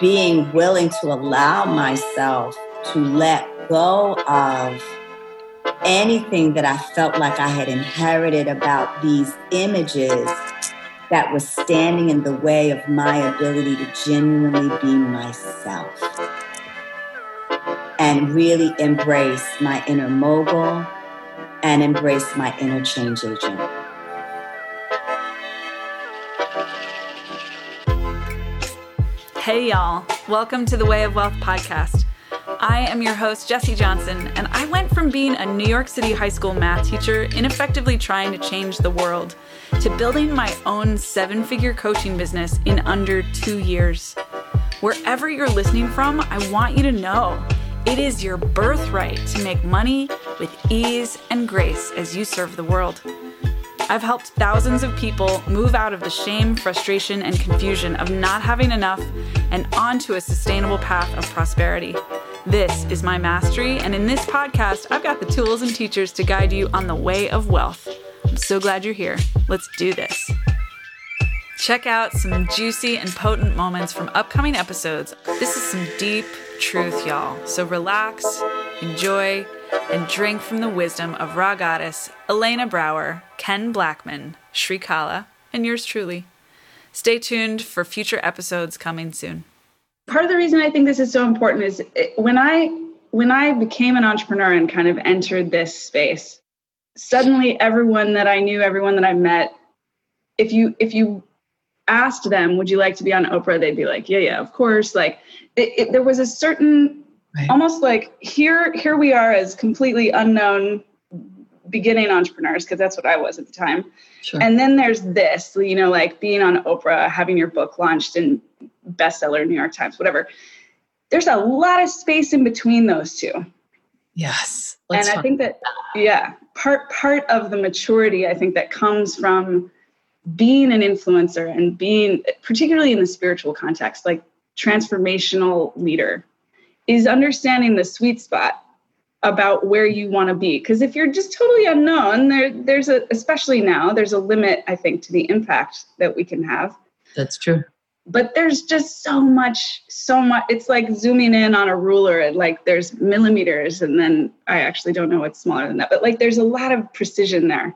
being willing to allow myself to let go of anything that I felt like I had inherited about these images that was standing in the way of my ability to genuinely be myself and really embrace my inner mogul and embrace my inner change agent. Hey, y'all. Welcome to the Way of Wealth podcast. I am your host, Jesse Johnson, and I went from being a New York City high school math teacher, ineffectively trying to change the world, to building my own seven figure coaching business in under two years. Wherever you're listening from, I want you to know it is your birthright to make money with ease and grace as you serve the world. I've helped thousands of people move out of the shame, frustration, and confusion of not having enough and onto a sustainable path of prosperity. This is my mastery, and in this podcast, I've got the tools and teachers to guide you on the way of wealth. I'm so glad you're here. Let's do this. Check out some juicy and potent moments from upcoming episodes. This is some deep truth, y'all. So relax, enjoy, and drink from the wisdom of Rha Goddess, Elena Brower, Ken Blackman, Sri Kala, and yours truly. Stay tuned for future episodes coming soon. Part of the reason I think this is so important is eh, when I when I became an entrepreneur and kind of entered this space, suddenly everyone that I knew, everyone that I met, if you if you asked them, "Would you like to be on Oprah?" They'd be like, "Yeah, yeah, of course." Like it, it, there was a certain Right. Almost like here, here we are as completely unknown beginning entrepreneurs, because that's what I was at the time. Sure. And then there's this, you know, like being on Oprah, having your book launched in bestseller, New York Times, whatever. There's a lot of space in between those two. Yes. and I think that, yeah, part part of the maturity I think that comes from being an influencer and being particularly in the spiritual context, like transformational leader is understanding the sweet spot about where you want to be. Because if you're just totally unknown there there's a especially now there's a limit i think to the impact that we can have. That's true. But there's just so much so much it's like zooming in on a ruler and like there's millimeters and then i actually don't know what's smaller than that but like there's a lot of precision there.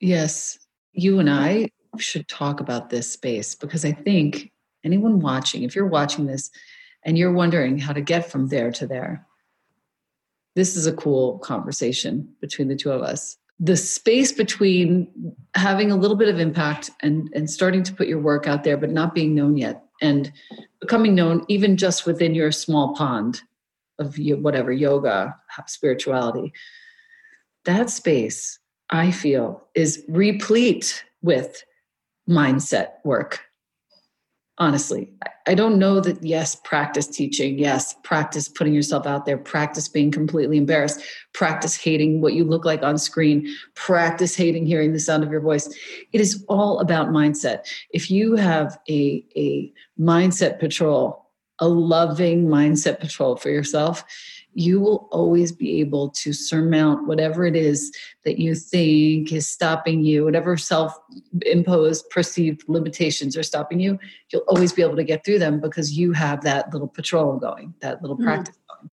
Yes. You and i should talk about this space because i think anyone watching if you're watching this and you're wondering how to get from there to there, this is a cool conversation between the two of us. The space between having a little bit of impact and, and starting to put your work out there, but not being known yet, and becoming known even just within your small pond of whatever yoga, spirituality, that space, I feel, is replete with mindset work honestly i don't know that yes practice teaching yes practice putting yourself out there practice being completely embarrassed practice hating what you look like on screen practice hating hearing the sound of your voice. It is all about mindset. If you have a a mindset patrol a loving mindset patrol for yourself you will always be able to surmount whatever it is that you think is stopping you, whatever self imposed perceived limitations are stopping you, you'll always be able to get through them because you have that little patrol going, that little mm. practice going.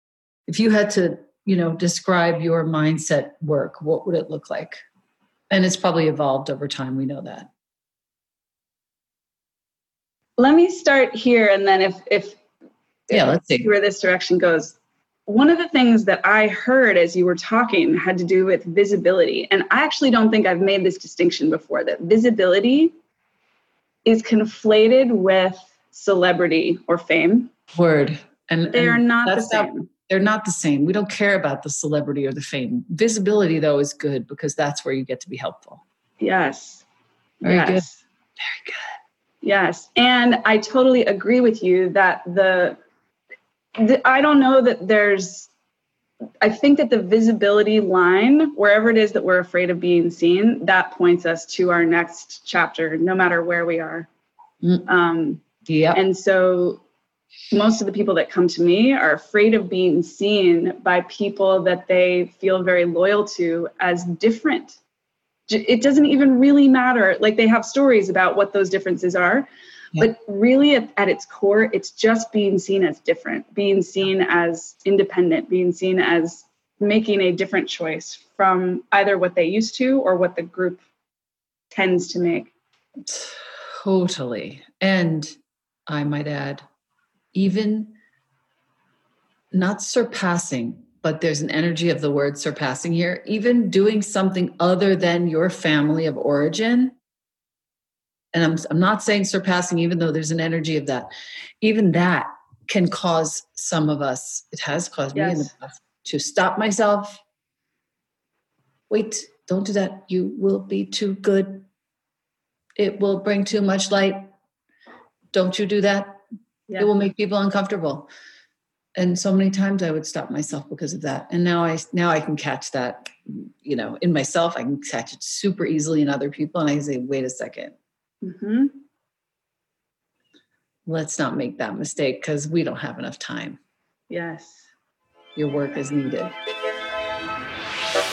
If you had to, you know, describe your mindset work, what would it look like? And it's probably evolved over time, we know that. Let me start here and then if if yeah, let's see where this direction goes one of the things that I heard as you were talking had to do with visibility. And I actually don't think I've made this distinction before that visibility is conflated with celebrity or fame. Word. And they and are not the same. Not, they're not the same. We don't care about the celebrity or the fame. Visibility, though, is good because that's where you get to be helpful. Yes. Very yes. good. Very good. Yes. And I totally agree with you that the I don't know that there's, I think that the visibility line, wherever it is that we're afraid of being seen, that points us to our next chapter, no matter where we are. Mm. Um, yeah. And so most of the people that come to me are afraid of being seen by people that they feel very loyal to as different. It doesn't even really matter. Like they have stories about what those differences are, yeah. but really at, at its core it's just being seen as different being seen as independent being seen as making a different choice from either what they used to or what the group tends to make. Totally. And i might add even not surpassing but there's an energy of the word surpassing here even doing something other than your family of origin and I'm, I'm not saying surpassing even though there's an energy of that. Even that can cause some of us it has caused yes. me in the past to stop myself. Wait don't do that. You will be too good. It will bring too much light. Don't you do that. Yeah. it will make people uncomfortable. And so many times i would stop myself because of that. And now i now i can catch that you know in myself. I can catch it super easily in other people. And i say wait a 2nd mm-hmm. let's not make that mistake because we don't have enough time yes your work is needed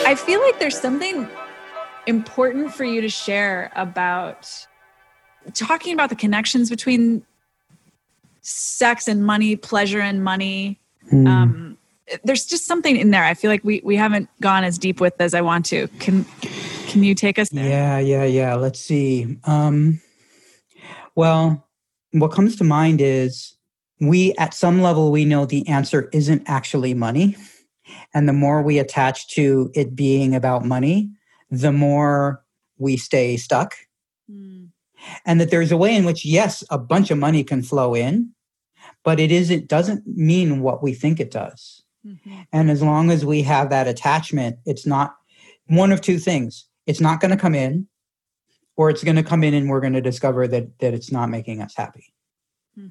i feel like there's something important for you to share about talking about the connections between sex and money, pleasure and money. Mm. Um, there's just something in there. I feel like we we haven't gone as deep with as I want to. Can can you take us there? Yeah, yeah, yeah. Let's see. Um, well, what comes to mind is we at some level we know the answer isn't actually money, and the more we attach to it being about money, the more we stay stuck. Mm. And that there's a way in which yes, a bunch of money can flow in, but it is it doesn't mean what we think it does mm-hmm. and as long as we have that attachment it's not one of two things it's not going to come in or it's going to come in and we're going to discover that that it's not making us happy mm-hmm.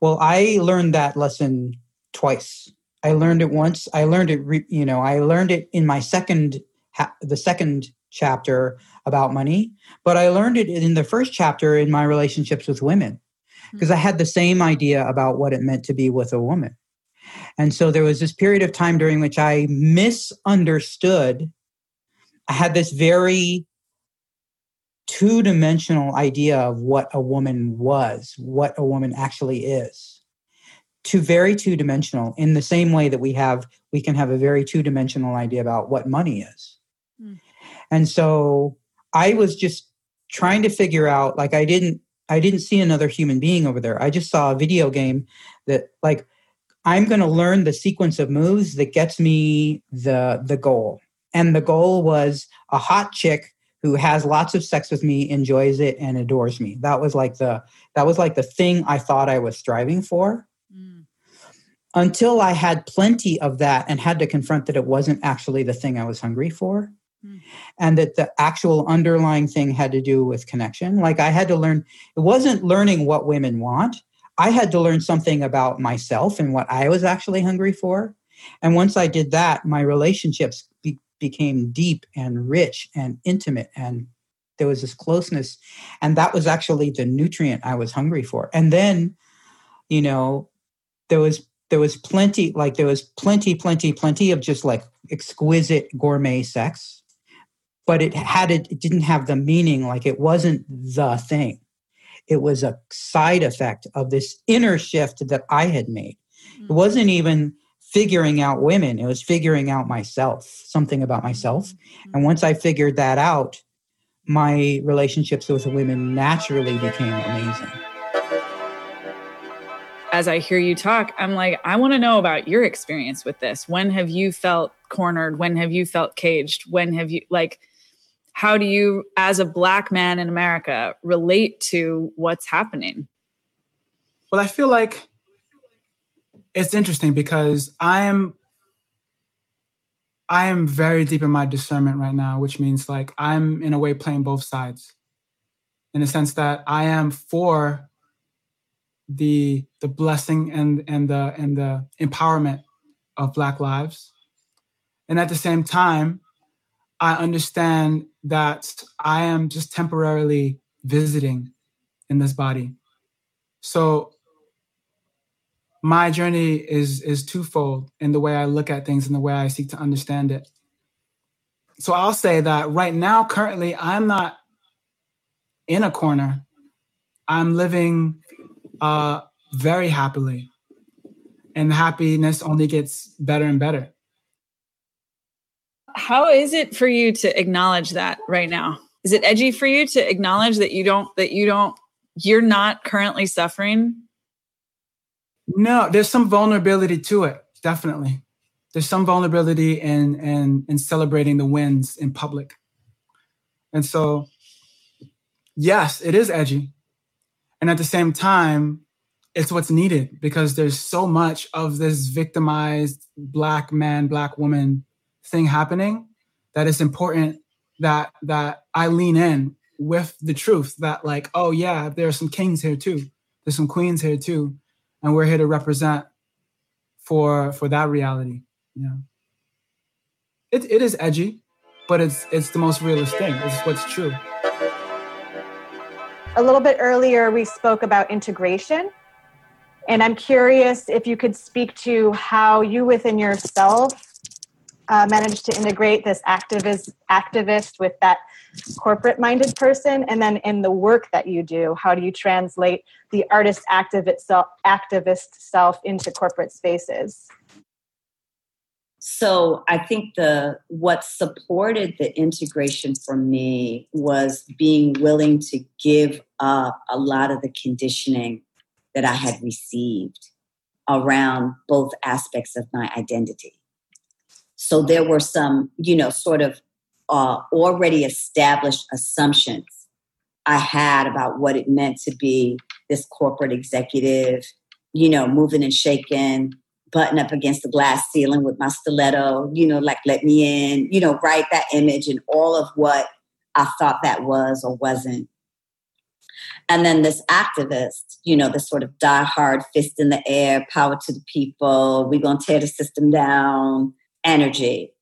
well i learned that lesson twice i learned it once i learned it re, you know i learned it in my second ha- the second chapter about money but i learned it in the first chapter in my relationships with women because I had the same idea about what it meant to be with a woman. And so there was this period of time during which I misunderstood. I had this very two dimensional idea of what a woman was, what a woman actually is. Two very two dimensional, in the same way that we have, we can have a very two dimensional idea about what money is. Mm. And so I was just trying to figure out, like, I didn't I didn't see another human being over there. I just saw a video game that like I'm going to learn the sequence of moves that gets me the the goal. And the goal was a hot chick who has lots of sex with me, enjoys it and adores me. That was like the that was like the thing I thought I was striving for. Mm. Until I had plenty of that and had to confront that it wasn't actually the thing I was hungry for. Hmm. And that the actual underlying thing had to do with connection. Like I had to learn, it wasn't learning what women want. I had to learn something about myself and what I was actually hungry for. And once I did that, my relationships be- became deep and rich and intimate. And there was this closeness. And that was actually the nutrient I was hungry for. And then, you know, there was there was plenty like there was plenty plenty plenty of just like exquisite gourmet sex but it had it, it didn't have the meaning like it wasn't the thing it was a side effect of this inner shift that i had made mm-hmm. it wasn't even figuring out women it was figuring out myself something about myself. Mm-hmm. and once i figured that out my relationships with women naturally became amazing. As i hear you talk i'm like i want to know about your experience with this. When have you felt cornered? When have you felt caged? When have you like how do you as a black man in america relate to what's happening? Well i feel like it's interesting because i am i am very deep in my discernment right now which means like i'm in a way playing both sides in the sense that i am for the the blessing and and the and the empowerment of black lives and at the same time I understand that I am just temporarily visiting in this body. So my journey is is twofold in the way I look at things and the way I seek to understand it. So I'll say that right now, currently, I'm not in a corner. I'm living uh, very happily, and happiness only gets better and better. How is it for you to acknowledge that right now? Is it edgy for you to acknowledge that you don't that you don't you're not currently suffering? No, there's some vulnerability to it, definitely. There's some vulnerability in in in celebrating the wins in public. And so yes, it is edgy. And at the same time, it's what's needed because there's so much of this victimized black man, black woman thing happening that it's important that that I lean in with the truth that like, oh yeah, there are some kings here too. There's some queens here too. And we're here to represent for for that reality. Yeah. It it is edgy, but it's it's the most realist thing. It's what's true. A little bit earlier we spoke about integration. And I'm curious if you could speak to how you within yourself uh, managed to integrate this activist activist with that corporate minded person. And then in the work that you do how do you translate the artist activist self, activist self into corporate spaces? So i think the what supported the integration for me was being willing to give up a lot of the conditioning that i had received around both aspects of my identity so there were some, you know, sort of uh, already established assumptions I had about what it meant to be this corporate executive, you know, moving and shaking, button up against the glass ceiling with my stiletto, you know, like let me in, you know, write that image and all of what I thought that was or wasn't. And then this activist, you know, this sort of die hard fist in the air, power to the people, we're going to tear the system down, energy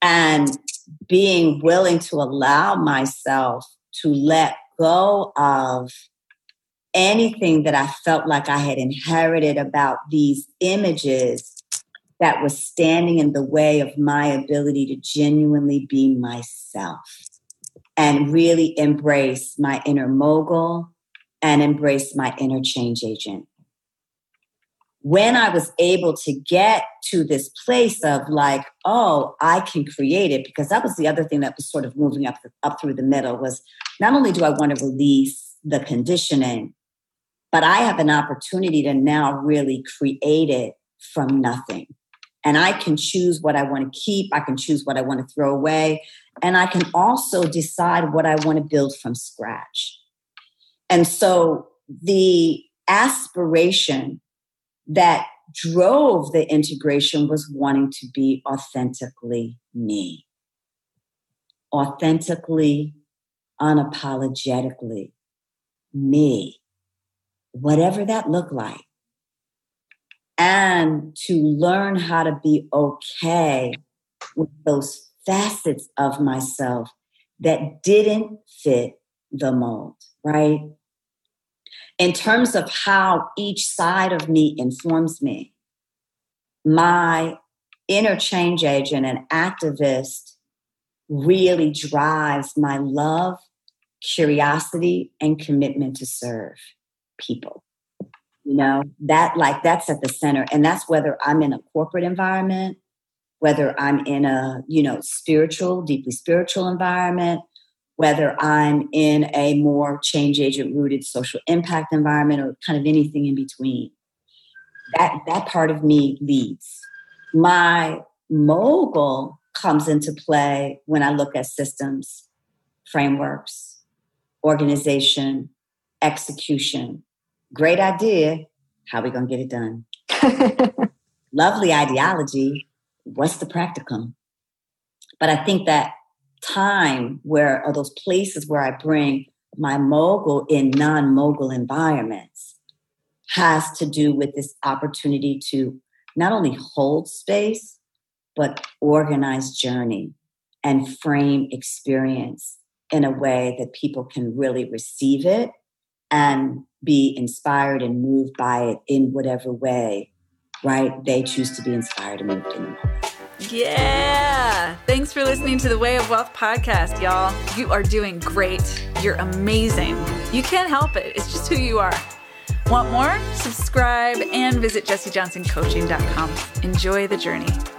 and being willing to allow myself to let go of anything that I felt like I had inherited about these images that was standing in the way of my ability to genuinely be myself and really embrace my inner mogul and embrace my inner change agent when I was able to get to this place of like, oh, I can create it, because that was the other thing that was sort of moving up up through the middle was not only do I want to release the conditioning, but I have an opportunity to now really create it from nothing. And I can choose what I want to keep, I can choose what I want to throw away, and I can also decide what I want to build from scratch. And so the aspiration that drove the integration was wanting to be authentically me, authentically, unapologetically me, whatever that looked like. And to learn how to be okay with those facets of myself that didn't fit the mold, right? In terms of how each side of me informs me, my interchange agent and activist really drives my love, curiosity, and commitment to serve people. You know, that like that's at the center. And that's whether I'm in a corporate environment, whether I'm in a, you know, spiritual, deeply spiritual environment, whether I'm in a more change agent rooted social impact environment or kind of anything in between. That, that part of me leads. My mogul comes into play when I look at systems, frameworks, organization, execution. Great idea. How are we going to get it done? Lovely ideology. What's the practicum? But I think that time where are those places where I bring my mogul in non mogul environments has to do with this opportunity to not only hold space, but organize journey and frame experience in a way that people can really receive it and be inspired and moved by it in whatever way, right? They choose to be inspired and moved in the moment. Yeah. Thanks for listening to the Way of Wealth podcast, y'all. You are doing great. You're amazing. You can't help it, it's just who you are. Want more? Subscribe and visit jessiejohnsoncoaching.com. Enjoy the journey.